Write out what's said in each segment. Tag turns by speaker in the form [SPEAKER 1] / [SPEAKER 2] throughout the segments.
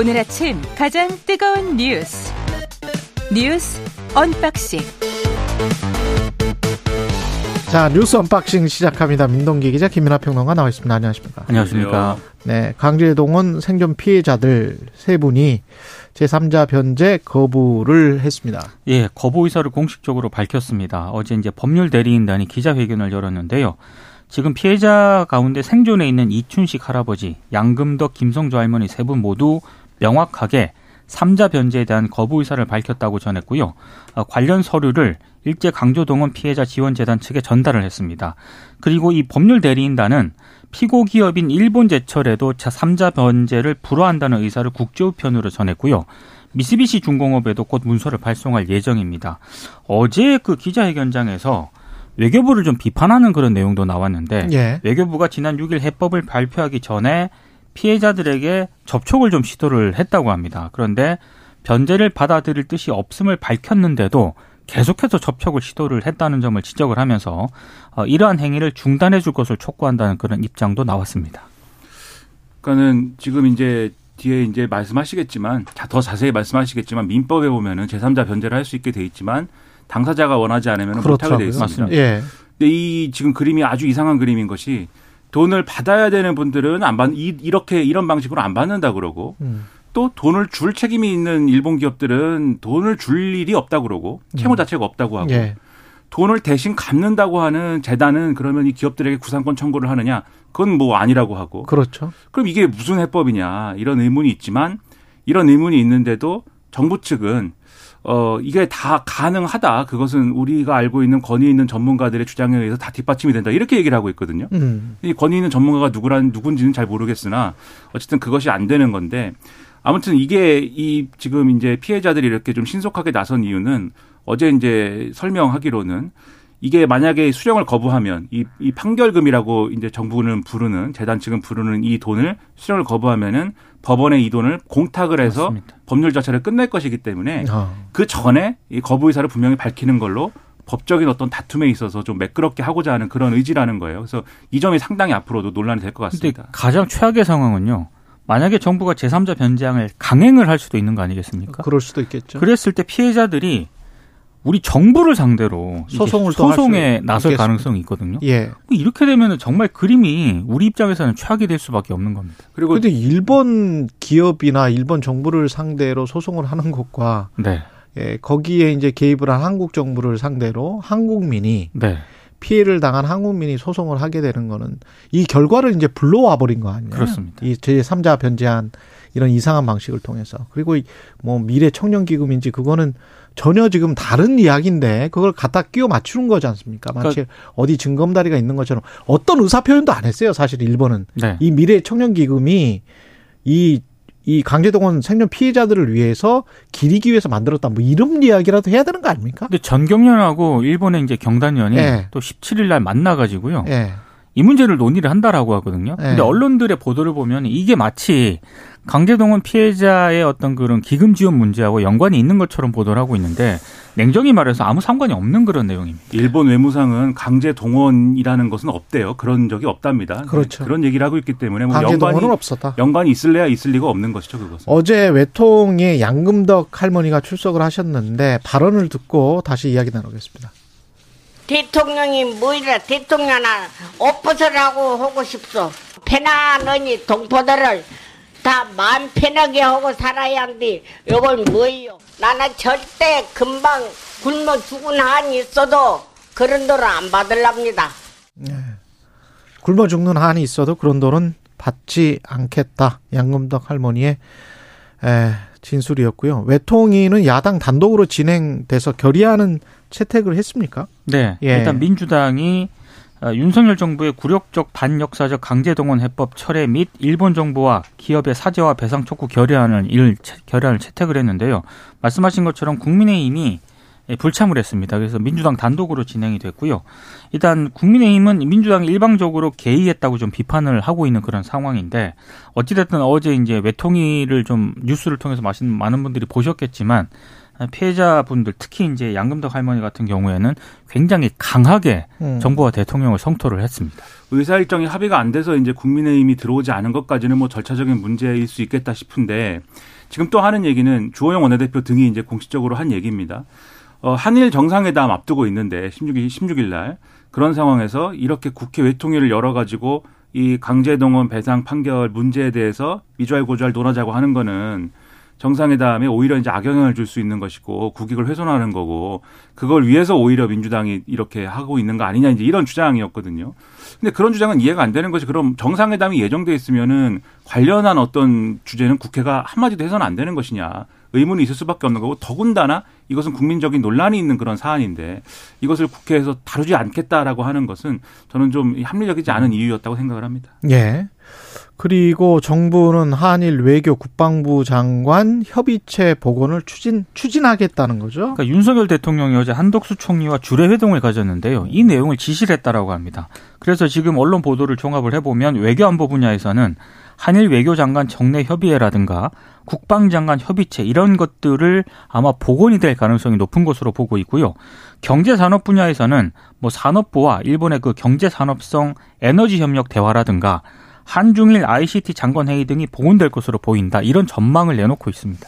[SPEAKER 1] 오늘 아침 가장 뜨거운 뉴스 뉴스 언박싱
[SPEAKER 2] 자 뉴스 언박싱 시작합니다. 민동기 기자 김민하 평론가 나와 있습니다. 안녕하십니까?
[SPEAKER 3] 안녕하십니까?
[SPEAKER 2] 네, 강제동원 생존 피해자들 세 분이 제3자 변제 거부를 했습니다.
[SPEAKER 3] 예, 거부 의사를 공식적으로 밝혔습니다. 어제 이제 법률 대리인단이 기자회견을 열었는데요. 지금 피해자 가운데 생존해 있는 이춘식 할아버지, 양금덕, 김성주 할머니 세 분 모두 명확하게 삼자 변제에 대한 거부 의사를 밝혔다고 전했고요. 어, 관련 서류를 일제 강조동원 피해자 지원재단 측에 전달을 했습니다. 그리고 이 법률 대리인단은 피고 기업인 일본 제철에도 자3자 변제를 불허한다는 의사를 국제우편으로 전했고요. 미쓰비시 중공업에도 곧 문서를 발송할 예정입니다. 어제 그 기자회견장에서 외교부를 좀 비판하는 그런 내용도 나왔는데 예. 외교부가 지난 6일 해법을 발표하기 전에 피해자들에게 접촉을 좀 시도를 했다고 합니다. 그런데 변제를 받아들일 뜻이 없음을 밝혔는데도 계속해서 접촉을 시도를 했다는 점을 지적을 하면서 어, 이러한 행위를 중단해 줄 것을 촉구한다는 그런 입장도 나왔습니다.
[SPEAKER 4] 그러니까는 지금 이제 뒤에 이제 말씀하시겠지만 더 자세히 말씀하시겠지만 민법에 보면은 제3자 변제를 할 수 있게 돼 있지만 당사자가 원하지 않으면 못하게 돼 있습니다. 맞습니다. 예. 근데 이 지금 그림이 아주 이상한 그림인 것이 돈을 받아야 되는 분들은 안 받, 이렇게 이런 방식으로 안 받는다 그러고 음. 또 돈을 줄 책임이 있는 일본 기업들은 돈을 줄 일이 없다 그러고 채무 음. 자체가 없다고 하고 예. 돈을 대신 갚는다고 하는 재단은 그러면 이 기업들에게 구상권 청구를 하느냐 그건 뭐 아니라고 하고
[SPEAKER 2] 그렇죠.
[SPEAKER 4] 그럼 이게 무슨 해법이냐 이런 의문이 있지만 이런 의문이 있는데도 정부 측은 어, 이게 다 가능하다. 그것은 우리가 알고 있는 권위 있는 전문가들의 주장에 의해서 다 뒷받침이 된다. 이렇게 얘기를 하고 있거든요. 음. 이 권위 있는 전문가가 누구란, 누군지는 잘 모르겠으나 어쨌든 그것이 안 되는 건데 아무튼 이게 이 지금 이제 피해자들이 이렇게 좀 신속하게 나선 이유는 어제 이제 설명하기로는 이게 만약에 수령을 거부하면 이, 이 판결금이라고 이제 정부는 부르는 재단 측은 부르는 이 돈을 수령을 거부하면은 법원에 이 돈을 공탁을 해서 맞습니다. 법률 자체를 끝낼 것이기 때문에 어. 그 전에 이 거부 의사를 분명히 밝히는 걸로 법적인 어떤 다툼에 있어서 좀 매끄럽게 하고자 하는 그런 의지라는 거예요. 그래서 이 점이 상당히 앞으로도 논란이 될 것 같습니다.
[SPEAKER 3] 가장 최악의 상황은요. 만약에 정부가 제3자 변제항을 강행을 할 수도 있는 거 아니겠습니까?
[SPEAKER 2] 그럴 수도 있겠죠.
[SPEAKER 3] 그랬을 때 피해자들이 우리 정부를 상대로 소송을 소송에 나설 가능성이 있거든요. 예. 이렇게 되면 정말 그림이 우리 입장에서는 최악이 될 수밖에 없는 겁니다.
[SPEAKER 2] 그리고 근데 일본 기업이나 일본 정부를 상대로 소송을 하는 것과 네. 예, 거기에 이제 개입을 한 한국 정부를 상대로 한국민이 네. 피해를 당한 한국민이 소송을 하게 되는 거는 이 결과를 이제 불러와 버린 거 아니에요?
[SPEAKER 3] 그렇습니다.
[SPEAKER 2] 이 제3자 변제한 이런 이상한 방식을 통해서 그리고 뭐 미래 청년 기금인지 그거는 전혀 지금 다른 이야기인데 그걸 갖다 끼워 맞추는 거지 않습니까? 마치 그러니까 어디 증검다리가 있는 것처럼 어떤 의사 표현도 안 했어요. 사실 일본은 네. 이 미래 청년 기금이 이 이 강제동원 생존 피해자들을 위해서 기리기 위해서 만들었다. 뭐 이런 이야기라도 해야 되는 거 아닙니까?
[SPEAKER 3] 근데 전경련하고 일본의 이제 경단련이 네. 또 17일 날 만나 가지고요. 네. 이 문제를 논의를 한다라고 하거든요. 네. 근데 언론들의 보도를 보면 이게 마치 강제동원 피해자의 어떤 그런 기금 지원 문제하고 연관이 있는 것처럼 보도를 하고 있는데 냉정히 말해서 아무 상관이 없는 그런 내용입니다.
[SPEAKER 4] 일본 외무상은 강제 동원이라는 것은 없대요. 그런 적이 없답니다.
[SPEAKER 2] 그렇죠.
[SPEAKER 4] 그런 얘기를 하고 있기 때문에
[SPEAKER 2] 뭐 강제 연관이 없었다.
[SPEAKER 4] 연관이 있을래야 있을 리가 없는 것이죠, 그것은.
[SPEAKER 2] 어제 외통의 양금덕 할머니가 출석을 하셨는데 발언을 듣고 다시 이야기 나누겠습니다.
[SPEAKER 5] 대통령이 뭐이라 대통령아 옷벗으라고 하고 싶소. 편안하니 동포들을 다 마음 편하게 하고 살아야 한디 이걸 뭐예요? 나는 절대 금방 굶어 죽은 한이 있어도 그런 돈을 안 받을랍니다. 네.
[SPEAKER 2] 굶어 죽는 한이 있어도 그런 돈은 받지 않겠다. 양금덕 할머니의 에, 진술이었고요. 외통위는 야당 단독으로 진행돼서 결의하는 채택을 했습니까?
[SPEAKER 3] 네. 예. 일단 민주당이 어, 윤석열 정부의 굴욕적 반역사적 강제동원 해법 철회 및 일본 정부와 기업의 사죄와 배상 촉구 결의안을 일 결의안을 채택을 했는데요. 말씀하신 것처럼 국민의힘이 불참을 했습니다. 그래서 민주당 단독으로 진행이 됐고요. 일단 국민의힘은 민주당이 일방적으로 개의했다고 좀 비판을 하고 있는 그런 상황인데 어찌됐든 어제 이제 외통위를 좀 뉴스를 통해서 많은 분들이 보셨겠지만 피해자분들 특히 이제 양금덕 할머니 같은 경우에는 굉장히 강하게
[SPEAKER 2] 음.
[SPEAKER 3] 정부와 대통령을 성토를 했습니다.
[SPEAKER 4] 의사 일정이 합의가 안 돼서 이제 국민의힘이 들어오지 않은 것까지는 뭐 절차적인 문제일 수 있겠다 싶은데 지금 또 하는 얘기는 주호영 원내대표 등이 이제 공식적으로 한 얘기입니다. 어, 한일 정상회담 앞두고 있는데 16일 16일 날 그런 상황에서 이렇게 국회 외통위를 열어 가지고 이 강제동원 배상 판결 문제에 대해서 미주알 고주알 논하자고 하는 거는 정상회담에 오히려 이제 악영향을 줄 수 있는 것이고 국익을 훼손하는 거고 그걸 위해서 오히려 민주당이 이렇게 하고 있는 거 아니냐 이제 이런 주장이었거든요. 근데 그런 주장은 이해가 안 되는 것이 그럼 정상회담이 예정돼 있으면은 관련한 어떤 주제는 국회가 한마디도 해서는 안 되는 것이냐 의문이 있을 수밖에 없는 거고 더군다나 이것은 국민적인 논란이 있는 그런 사안인데 이것을 국회에서 다루지 않겠다라고 하는 것은 저는 좀 합리적이지 않은 이유였다고 생각을 합니다.
[SPEAKER 2] 예. 그리고 정부는 한일 외교 국방부 장관 협의체 복원을 추진 추진하겠다는 거죠.
[SPEAKER 3] 그러니까 윤석열 대통령이 어제 한덕수 총리와 주례 회동을 가졌는데요. 이 내용을 지시를 했다라고 합니다. 그래서 지금 언론 보도를 종합을 해보면 외교안보 분야에서는 한일 외교장관 정례 협의회라든가 국방장관 협의체 이런 것들을 아마 복원이 될 가능성이 높은 것으로 보고 있고요. 경제산업 분야에서는 뭐 산업부와 일본의 그 경제산업성 에너지 협력 대화라든가 한중일 ICT 장관 회의 등이 복원될 것으로 보인다. 이런 전망을 내놓고 있습니다.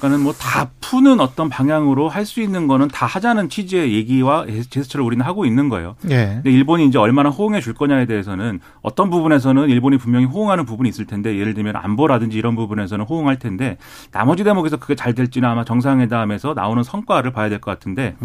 [SPEAKER 4] 그러니까는 뭐 다 푸는 어떤 방향으로 할 수 있는 거는 다 하자는 취지의 얘기와 제스처를 우리는 하고 있는 거예요.
[SPEAKER 2] 예.
[SPEAKER 4] 근데 일본이 이제 얼마나 호응해 줄 거냐에 대해서는 어떤 부분에서는 일본이 분명히 호응하는 부분이 있을 텐데 예를 들면 안보라든지 이런 부분에서는 호응할 텐데 나머지 대목에서 그게 잘 될지는 아마 정상회담에서 나오는 성과를 봐야 될 것 같은데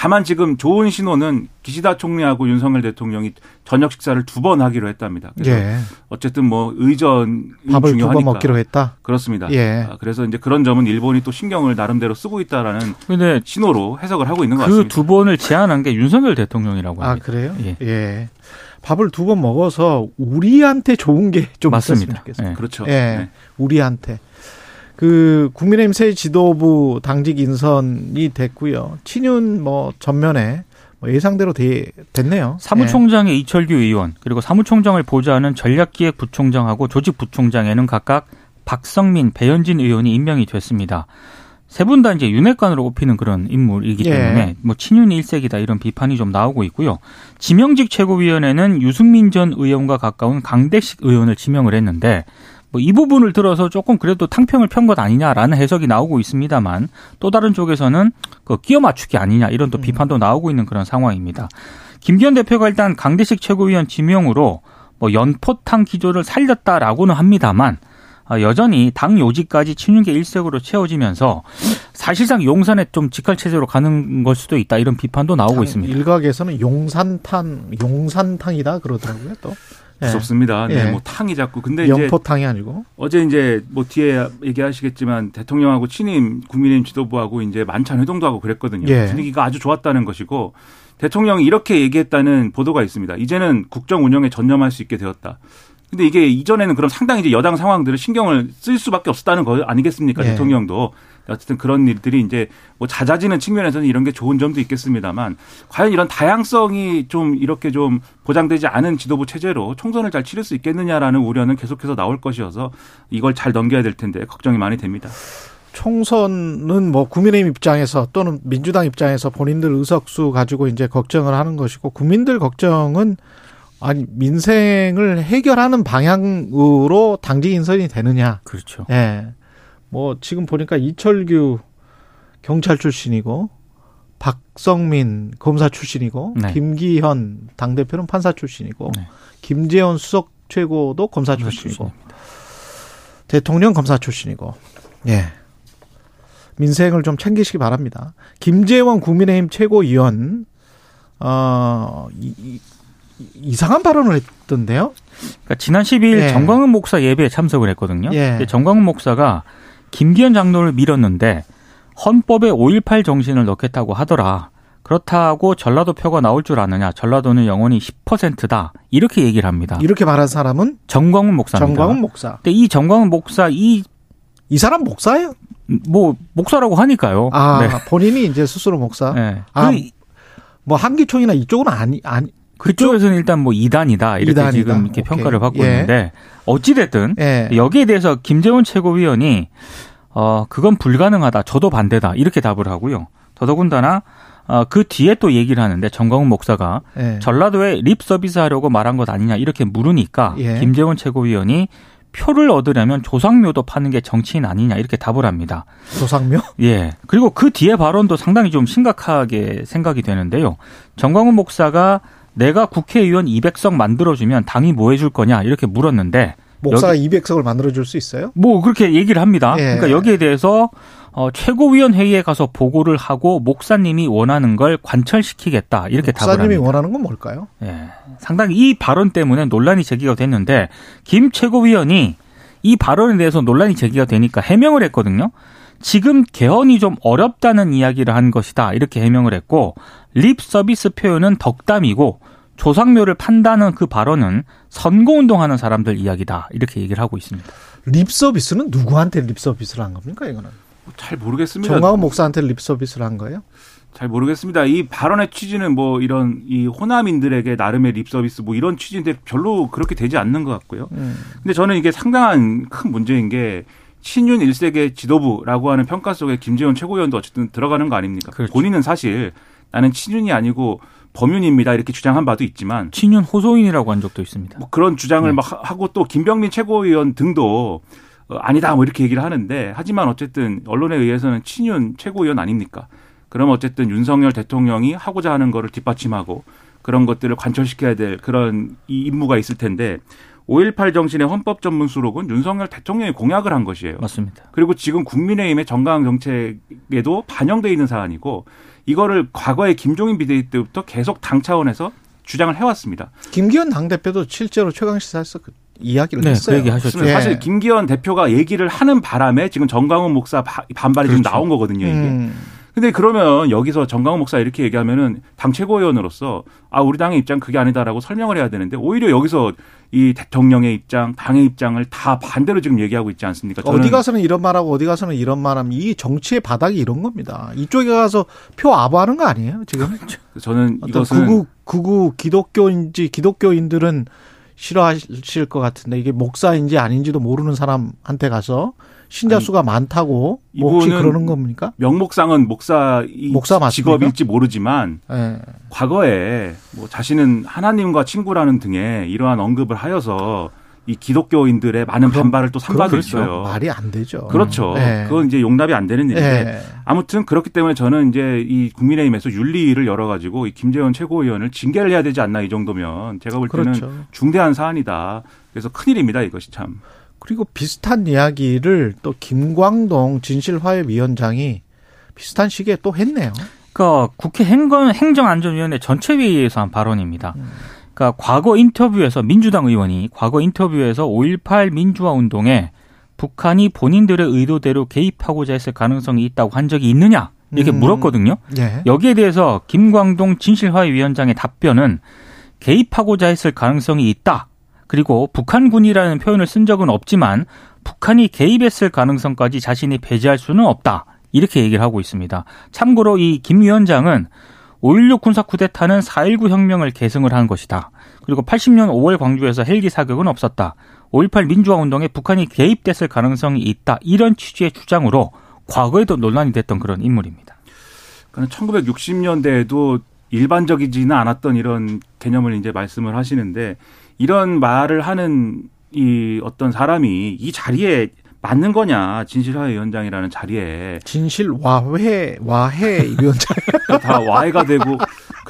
[SPEAKER 4] 다만 지금 좋은 신호는 기시다 총리하고 윤석열 대통령이 저녁 식사를 두 번 하기로 했답니다. 그래서
[SPEAKER 2] 예.
[SPEAKER 4] 어쨌든 뭐 의전
[SPEAKER 2] 밥을 두 번 먹기로 했다.
[SPEAKER 4] 그렇습니다.
[SPEAKER 2] 예.
[SPEAKER 4] 아, 그래서 이제 그런 점은 일본이 또 신경을 나름대로 쓰고 있다라는
[SPEAKER 3] 근데
[SPEAKER 4] 신호로 해석을 하고 있는 것
[SPEAKER 3] 그
[SPEAKER 4] 같습니다.
[SPEAKER 3] 두 번을 제안한 게 윤석열 대통령이라고
[SPEAKER 2] 아
[SPEAKER 3] 합니다.
[SPEAKER 2] 그래요?
[SPEAKER 3] 예.
[SPEAKER 2] 예. 밥을 두 번 먹어서 우리한테 좋은 게좀 있었으면
[SPEAKER 3] 맞습니다.
[SPEAKER 2] 좋겠어요.
[SPEAKER 3] 예.
[SPEAKER 4] 그렇죠.
[SPEAKER 2] 예.
[SPEAKER 4] 네.
[SPEAKER 2] 우리한테. 그 국민의힘 새 지도부 당직 인선이 됐고요. 친윤 뭐 전면에 뭐 예상대로 돼, 됐네요.
[SPEAKER 3] 사무총장의 이철규 의원 그리고 사무총장을 보좌하는 전략기획부총장하고 조직부총장에는 각각 박성민, 배현진 의원이 임명이 됐습니다. 세 분 다 이제 윤핵관으로 꼽히는 그런 인물이기
[SPEAKER 2] 예.
[SPEAKER 3] 때문에 뭐 친윤 일색이다 이런 비판이 좀 나오고 있고요. 지명직 최고위원회는 유승민 전 의원과 가까운 강대식 의원을 지명을 했는데 뭐 이 부분을 들어서 조금 그래도 탕평을 편 것 아니냐라는 해석이 나오고 있습니다만 또 다른 쪽에서는 그 끼워 맞추기 아니냐 이런 또
[SPEAKER 2] 음.
[SPEAKER 3] 비판도 나오고 있는 그런 상황입니다. 김기현 대표가 일단 강대식 최고위원 지명으로 뭐 연포탕 기조를 살렸다라고는 합니다만 아, 여전히 당 요직까지 친윤계 일색으로 채워지면서 사실상 용산에 좀 직할 체제로 가는 걸 수도 있다 이런 비판도 나오고 있습니다.
[SPEAKER 2] 일각에서는 용산탕, 용산탕이다 그러더라고요. 또 예.
[SPEAKER 4] 무섭습니다. 네,
[SPEAKER 2] 예.
[SPEAKER 4] 뭐 탕이 자꾸 근데 이제
[SPEAKER 2] 연포탕이 아니고.
[SPEAKER 4] 어제 이제 뭐 뒤에 얘기하시겠지만 대통령하고 친임 국민의힘 지도부하고 이제 만찬 회동도 하고 그랬거든요.
[SPEAKER 2] 예.
[SPEAKER 4] 분위기가 아주 좋았다는 것이고 대통령이 이렇게 얘기했다는 보도가 있습니다. 이제는 국정 운영에 전념할 수 있게 되었다. 근데 이게 이전에는 그럼 상당히 이제 여당 상황들을 신경을 쓸 수밖에 없었다는 거 아니겠습니까?
[SPEAKER 2] 예.
[SPEAKER 4] 대통령도. 어쨌든 그런 일들이 이제 뭐 잦아지는 측면에서는 이런 게 좋은 점도 있겠습니다만 과연 이런 다양성이 좀 이렇게 좀 보장되지 않은 지도부 체제로 총선을 잘 치를 수 있겠느냐라는 우려는 계속해서 나올 것이어서 이걸 잘 넘겨야 될 텐데 걱정이 많이 됩니다.
[SPEAKER 2] 총선은 뭐 국민의힘 입장에서 또는 민주당 입장에서 본인들 의석수 가지고 이제 걱정을 하는 것이고 국민들 걱정은 아니 민생을 해결하는 방향으로 당직 인선이 되느냐.
[SPEAKER 3] 그렇죠.
[SPEAKER 2] 예. 뭐 지금 보니까 이철규 경찰 출신이고 박성민 검사 출신이고
[SPEAKER 3] 네.
[SPEAKER 2] 김기현 당 대표는 판사 출신이고
[SPEAKER 3] 네.
[SPEAKER 2] 김재원 수석 최고도 검사 출신이고 대통령 검사 출신이고 예. 민생을 좀 챙기시기 바랍니다. 김재원 국민의힘 최고위원 어 이, 이, 이상한 발언을 했던데요.
[SPEAKER 3] 그러니까 지난 10일
[SPEAKER 2] 예.
[SPEAKER 3] 정광훈 목사 예배에 참석을 했거든요.
[SPEAKER 2] 예.
[SPEAKER 3] 정광훈 목사가 김기현 장로를 밀었는데 헌법에 5.18 정신을 넣겠다고 하더라. 그렇다고 전라도 표가 나올 줄 아느냐. 전라도는 영원히 10%다. 이렇게 얘기를 합니다.
[SPEAKER 2] 이렇게 말한 사람은
[SPEAKER 3] 정광훈 목사입니다.
[SPEAKER 2] 정광훈 목사.
[SPEAKER 3] 근데 이 정광훈 목사 이
[SPEAKER 2] 이 사람 목사예요?
[SPEAKER 3] 뭐 목사라고 하니까요.
[SPEAKER 2] 아,
[SPEAKER 3] 네.
[SPEAKER 2] 본인이 이제 스스로 목사.
[SPEAKER 3] 네.
[SPEAKER 2] 아,
[SPEAKER 3] 그
[SPEAKER 2] 뭐 한기총이나 이쪽은 아니 아니
[SPEAKER 3] 그쪽에서는 일단 뭐 이단이다 이렇게
[SPEAKER 2] 이단이다.
[SPEAKER 3] 지금 이렇게
[SPEAKER 2] 오케이.
[SPEAKER 3] 평가를 받고
[SPEAKER 2] 예.
[SPEAKER 3] 있는데 어찌 됐든
[SPEAKER 2] 예.
[SPEAKER 3] 여기에 대해서 김재원 최고위원이 어, 그건 불가능하다. 저도 반대다. 이렇게 답을 하고요. 더더군다나 어, 그 뒤에 또 얘기를 하는데 정광훈 목사가
[SPEAKER 2] 예.
[SPEAKER 3] 전라도에 립 서비스 하려고 말한 것 아니냐 이렇게 물으니까
[SPEAKER 2] 예.
[SPEAKER 3] 김재원 최고위원이 표를 얻으려면 조상묘도 파는 게 정치인 아니냐 이렇게 답을 합니다.
[SPEAKER 2] 조상묘?
[SPEAKER 3] 예. 그리고 그 뒤에 발언도 상당히 좀 심각하게 생각이 되는데요. 정광훈 목사가 내가 국회의원 200석 만들어주면 당이 뭐 해줄 거냐 이렇게 물었는데
[SPEAKER 2] 목사가 200석을 만들어 줄 수 있어요?
[SPEAKER 3] 뭐 그렇게 얘기를 합니다.
[SPEAKER 2] 예.
[SPEAKER 3] 그러니까 여기에 대해서 어, 최고위원 회의에 가서 보고를 하고 목사님이 원하는 걸 관철시키겠다 이렇게 답을
[SPEAKER 2] 목사님이
[SPEAKER 3] 합니다.
[SPEAKER 2] 원하는 건 뭘까요?
[SPEAKER 3] 예. 상당히 이 발언 때문에 논란이 제기가 됐는데 김 최고위원이 이 발언에 대해서 논란이 제기가 되니까 해명을 했거든요. 지금 개헌이 좀 어렵다는 이야기를 한 것이다 이렇게 해명을 했고 립 서비스 표현은 덕담이고 조상묘를 판다는 그 발언은 선거운동하는 사람들 이야기다 이렇게 얘기를 하고 있습니다.
[SPEAKER 2] 립 서비스는 누구한테 립 서비스를 한 겁니까 이거는?
[SPEAKER 4] 잘 모르겠습니다.
[SPEAKER 2] 정광훈 목사한테 립 서비스를 한 거예요?
[SPEAKER 4] 잘 모르겠습니다. 이 발언의 취지는 뭐 이런 이 호남인들에게 나름의 립 서비스 뭐 이런 취지인데 별로 그렇게 되지 않는 것 같고요.
[SPEAKER 2] 음.
[SPEAKER 4] 근데 저는 이게 상당한 큰 문제인 게 친윤 일색의 지도부라고 하는 평가 속에 김재원 최고위원도 어쨌든 들어가는 거 아닙니까?
[SPEAKER 3] 그렇죠.
[SPEAKER 4] 본인은 사실 나는 친윤이 아니고 범윤입니다 이렇게 주장한 바도 있지만
[SPEAKER 3] 친윤 호소인이라고 한 적도 있습니다.
[SPEAKER 4] 뭐 그런 주장을
[SPEAKER 3] 네.
[SPEAKER 4] 막 하고 또 김병민 최고위원 등도 어, 아니다 뭐 이렇게 얘기를 하는데 하지만 어쨌든 언론에 의해서는 친윤 최고위원 아닙니까? 그럼 어쨌든 윤석열 대통령이 하고자 하는 거를 뒷받침하고 그런 것들을 관철시켜야 될 그런 이 임무가 있을 텐데 5.18 정신의 헌법 전문 수록은 윤석열 대통령이 공약을 한 것이에요.
[SPEAKER 3] 맞습니다.
[SPEAKER 4] 그리고 지금 국민의힘의 정강 정책에도 반영돼 있는 사안이고 이거를 과거에 김종인 비대위 때부터 계속 당 차원에서 주장을 해왔습니다.
[SPEAKER 2] 김기현 당 대표도 실제로 최강 시사에서 그 이야기를
[SPEAKER 3] 네,
[SPEAKER 2] 했어요.
[SPEAKER 3] 그 얘기 하셨죠.
[SPEAKER 2] 예.
[SPEAKER 4] 사실 김기현 대표가 얘기를 하는 바람에 지금 정광훈 목사 바- 반발이 지금
[SPEAKER 3] 그렇죠.
[SPEAKER 4] 나온 거거든요. 이게.
[SPEAKER 2] 음.
[SPEAKER 4] 근데 그러면 여기서 정광훈 목사 이렇게 얘기하면은 당 최고위원으로서 아 우리 당의 입장 그게 아니다라고 설명을 해야 되는데 오히려 여기서 이 대통령의 입장, 당의 입장을 다 반대로 지금 얘기하고 있지 않습니까?
[SPEAKER 2] 어디 가서는 이런 말하고 어디 가서는 이런 말하면 이 정치의 바닥이 이런 겁니다. 이쪽에 가서 표 아부하는 거 아니에요 지금?
[SPEAKER 4] 저는 이것은
[SPEAKER 2] 극우 극우 기독교인지 기독교인들은 싫어하실 것 같은데 이게 목사인지 아닌지도 모르는 사람한테 가서 신자 수가 많다고 뭐 혹시
[SPEAKER 4] 이분은
[SPEAKER 2] 그러는 겁니까?
[SPEAKER 4] 명목상은 목사 이
[SPEAKER 2] 목사 맞습니까?
[SPEAKER 4] 직업일지 모르지만
[SPEAKER 2] 예.
[SPEAKER 4] 과거에 뭐 자신은 하나님과 친구라는 등의 이러한 언급을 하여서 이 기독교인들의 많은
[SPEAKER 2] 그럼-
[SPEAKER 4] 반발을 또. 있어요.
[SPEAKER 2] 말이 안 되죠.
[SPEAKER 4] 그렇죠.
[SPEAKER 2] 예.
[SPEAKER 4] 그건 이제 용납이 안 되는 일인데
[SPEAKER 2] 예.
[SPEAKER 4] 아무튼 그렇기 때문에 저는 이제 이 국민의힘에서 윤리위를 열어가지고 이 김재원 최고위원을 징계를 해야 되지 않나 이 정도면 제가 볼 때는
[SPEAKER 2] 그렇죠.
[SPEAKER 4] 중대한 사안이다. 그래서 큰일입니다 이것이 참.
[SPEAKER 2] 그리고 비슷한 이야기를 또 김광동 진실화해위원장이 비슷한 시기에 또 했네요.
[SPEAKER 3] 그러니까 국회 행정, 행정안전위원회 전체회의에서 한 발언입니다. 그러니까 과거 인터뷰에서 민주당 의원이 과거 인터뷰에서 5.18 민주화 운동에 북한이 본인들의 의도대로 개입하고자 했을 가능성이 있다고 한 적이 있느냐 이렇게
[SPEAKER 2] 음.
[SPEAKER 3] 물었거든요.
[SPEAKER 2] 예.
[SPEAKER 3] 여기에 대해서 김광동 진실화위원장의 답변은 개입하고자 했을 가능성이 있다. 그리고 북한군이라는 표현을 쓴 적은 없지만 북한이 개입했을 가능성까지 자신이 배제할 수는 없다. 이렇게 얘기를 하고 있습니다. 참고로 이 김 위원장은 5.16 군사 쿠데타는 4.19 혁명을 계승을 한 것이다. 그리고 80년 5월 광주에서 헬기 사격은 없었다. 5.18 민주화 운동에 북한이 개입됐을 가능성이 있다. 이런 취지의 주장으로 과거에도 논란이 됐던 그런 인물입니다.
[SPEAKER 4] 그러니까 1960년대에도 일반적이지는 않았던 이런 개념을 이제 말씀을 하시는데 이런 말을 하는 이 어떤 사람이 이 자리에 맞는 거냐 진실화해 위원장이라는 자리에
[SPEAKER 2] 진실화해 와해 위원장.
[SPEAKER 4] 다 와해가 되고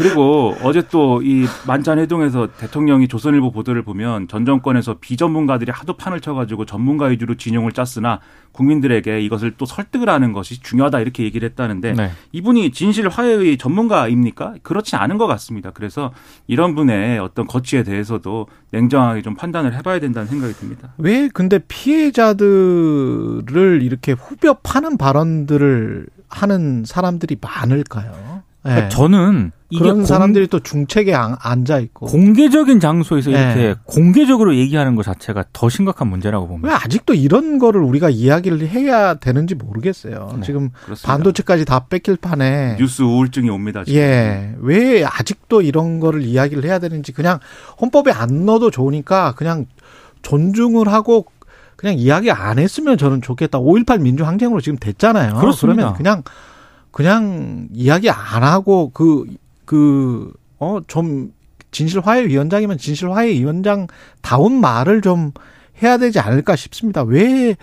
[SPEAKER 4] 그리고 어제 또 이 만찬회동에서 대통령이 조선일보 보도를 보면 전 정권에서 비전문가들이 하도 판을 쳐가지고 전문가 위주로 진용을 짰으나 국민들에게 이것을 또 설득을 하는 것이 중요하다 이렇게 얘기를 했다는데
[SPEAKER 3] 네.
[SPEAKER 4] 이분이 진실 화해의 전문가입니까? 그렇지 않은 것 같습니다. 그래서 이런 분의 어떤 거취에 대해서도 냉정하게 좀 판단을 해봐야 된다는 생각이 듭니다.
[SPEAKER 2] 왜 근데 피해자들을 이렇게 후벼 파는 발언들을 하는 사람들이 많을까요?
[SPEAKER 3] 그러니까
[SPEAKER 2] 예.
[SPEAKER 3] 저는 공-
[SPEAKER 2] 사람들이 또 중책에 안- 앉아 있고
[SPEAKER 3] 공개적인 장소에서 이렇게
[SPEAKER 2] 네.
[SPEAKER 3] 공개적으로 얘기하는 것 자체가 더 심각한 문제라고
[SPEAKER 2] 왜
[SPEAKER 3] 봅니다.
[SPEAKER 2] 아직도 이런 거를 우리가 이야기를 해야 되는지 모르겠어요.
[SPEAKER 3] 네,
[SPEAKER 2] 지금
[SPEAKER 4] 그렇습니다.
[SPEAKER 2] 반도체까지 다 뺏길 판에
[SPEAKER 4] 뉴스 우울증이 옵니다. 지금.
[SPEAKER 2] 예. 왜 아직도 이런 거를 이야기를 해야 되는지 그냥 헌법에 안 넣어도 좋으니까 그냥 존중을 하고 그냥 이야기 안 했으면 저는 좋겠다. 5.18 민주항쟁으로 지금 됐잖아요.
[SPEAKER 3] 그렇습니다.
[SPEAKER 2] 그러면 그냥 그냥 이야기 안 하고 그 그 어 좀 진실화해위원장이면 진실화해위원장 다운 말을 좀 해야 되지 않을까 싶습니다. 왜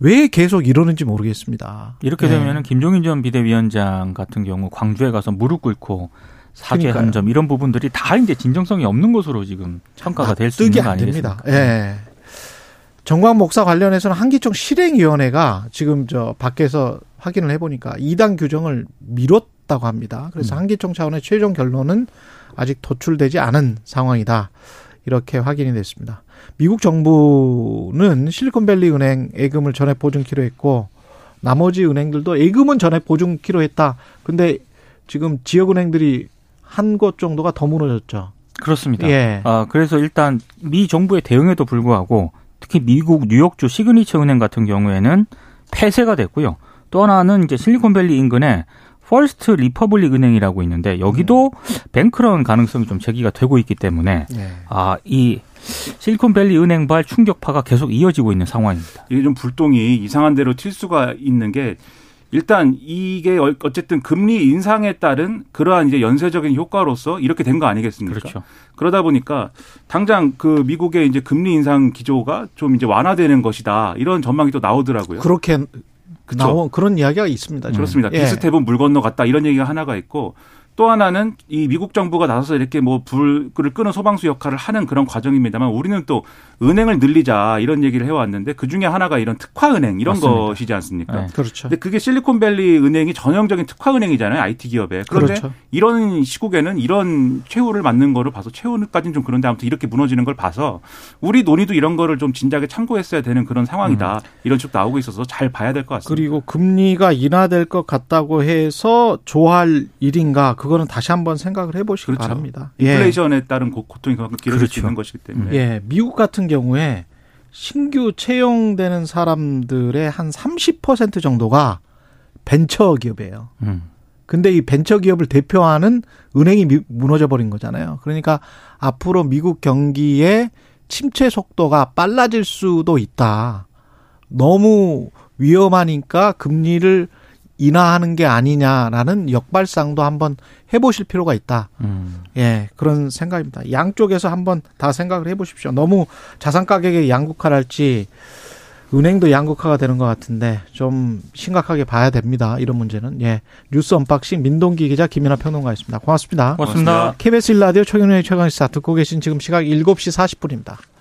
[SPEAKER 2] 왜 계속 이러는지 모르겠습니다.
[SPEAKER 3] 이렇게
[SPEAKER 2] 네.
[SPEAKER 3] 되면은 김종인 전 비대위원장 같은 경우 광주에 가서 무릎 꿇고 사죄한. 점 이런 부분들이 다 이제 진정성이 없는 것으로 지금 평가가 될 수 있는
[SPEAKER 2] 거안 됩니다.
[SPEAKER 3] 아니겠습니까?
[SPEAKER 2] 예. 정광 목사 관련해서는 한기총 실행위원회가 지금 저 밖에서 확인을 해보니까 이당 규정을 미뤘다고 합니다. 그래서
[SPEAKER 3] 음.
[SPEAKER 2] 한기총 차원의 최종 결론은 아직 도출되지 않은 상황이다. 이렇게 확인이 됐습니다. 미국 정부는 실리콘밸리 은행 예금을 전액 보증키로 했고 나머지 은행들도 예금은 전액 보증키로 했다. 근데 지금 지역 은행들이 한 곳 정도가 더 무너졌죠.
[SPEAKER 3] 그렇습니다.
[SPEAKER 2] 예.
[SPEAKER 3] 아, 그래서 일단 미 정부의 대응에도 불구하고 특히 미국 뉴욕주 시그니처 은행 같은 경우에는 폐쇄가 됐고요. 또 하나는 이제 실리콘밸리 인근에 퍼스트 리퍼블릭 은행이라고 있는데 여기도 뱅크런 가능성이 좀 제기가 되고 있기 때문에
[SPEAKER 2] 예.
[SPEAKER 3] 아, 이 실리콘밸리 은행발 충격파가 계속 이어지고 있는 상황입니다.
[SPEAKER 4] 이게 좀 불똥이 이상한 대로 튈 수가 있는 게 일단 이게 어- 어쨌든 금리 인상에 따른 그러한 이제 연쇄적인 효과로서 이렇게 된 거 아니겠습니까?
[SPEAKER 3] 그렇죠.
[SPEAKER 4] 그러다 보니까 당장 그 미국의 이제 금리 인상 기조가 좀 이제 완화되는 것이다 이런 전망이 또 나오더라고요.
[SPEAKER 2] 그렇게
[SPEAKER 4] 그쵸?
[SPEAKER 2] 나온 그런 이야기가 있습니다. 지금.
[SPEAKER 4] 그렇습니다.
[SPEAKER 2] 예.
[SPEAKER 4] 비스텝은 물 건너 갔다 이런 얘기가 하나가 있고 또 하나는 이 미국 정부가 나서서 이렇게 뭐 불을 끄는 소방수 역할을 하는 그런 과정입니다만 우리는 또 은행을 늘리자 이런 얘기를 해왔는데 그 중에 하나가 이런 특화 은행 이런
[SPEAKER 3] 맞습니다.
[SPEAKER 4] 것이지 않습니까?
[SPEAKER 3] 네.
[SPEAKER 2] 그렇죠.
[SPEAKER 4] 근데 그게 실리콘밸리 은행이 전형적인 특화 은행이잖아요. IT 기업에. 그런데
[SPEAKER 2] 그렇죠.
[SPEAKER 4] 이런 시국에는 이런 최후를 맞는 거를 봐서 최후까지는 좀 그런데 아무튼 이렇게 무너지는 걸 봐서 우리 논의도 이런 거를 좀 진작에 참고했어야 되는 그런 상황이다. 이런 쪽 나오고 있어서 잘 봐야 될 것 같습니다.
[SPEAKER 2] 그리고 금리가 인하될 것 같다고 해서 좋아할 일인가 그 거는 다시 한번 생각을 해보시기
[SPEAKER 4] 그렇죠.
[SPEAKER 2] 바랍니다.
[SPEAKER 4] 인플레이션에 따른 고- 고통이 그만큼 길어질 수
[SPEAKER 3] 그렇죠.
[SPEAKER 4] 있는 것이기 때문에.
[SPEAKER 2] 예. 예, 미국 같은 경우에 신규 채용되는 사람들의 한 30% 정도가 벤처 기업이에요.
[SPEAKER 3] 음.
[SPEAKER 2] 근데 이 벤처 기업을 대표하는 은행이 미- 무너져 버린 거잖아요. 그러니까 앞으로 미국 경기의 침체 속도가 빨라질 수도 있다. 너무 위험하니까 금리를 인하하는 게 아니냐라는 역발상도 한번 해보실 필요가 있다.
[SPEAKER 3] 음.
[SPEAKER 2] 예, 그런 생각입니다. 양쪽에서 한번 다 생각을 해보십시오. 너무 자산 가격이 양극화랄지 은행도 양극화가 되는 것 같은데 좀 심각하게 봐야 됩니다. 이런 문제는 예 뉴스 언박싱 민동기 기자 김민하 평론가였습니다. 고맙습니다.
[SPEAKER 3] 고맙습니다.
[SPEAKER 4] 고맙습니다.
[SPEAKER 2] KBS 1라디오 최경영의 최강시사 듣고 계신 지금 시각 7시 40분입니다.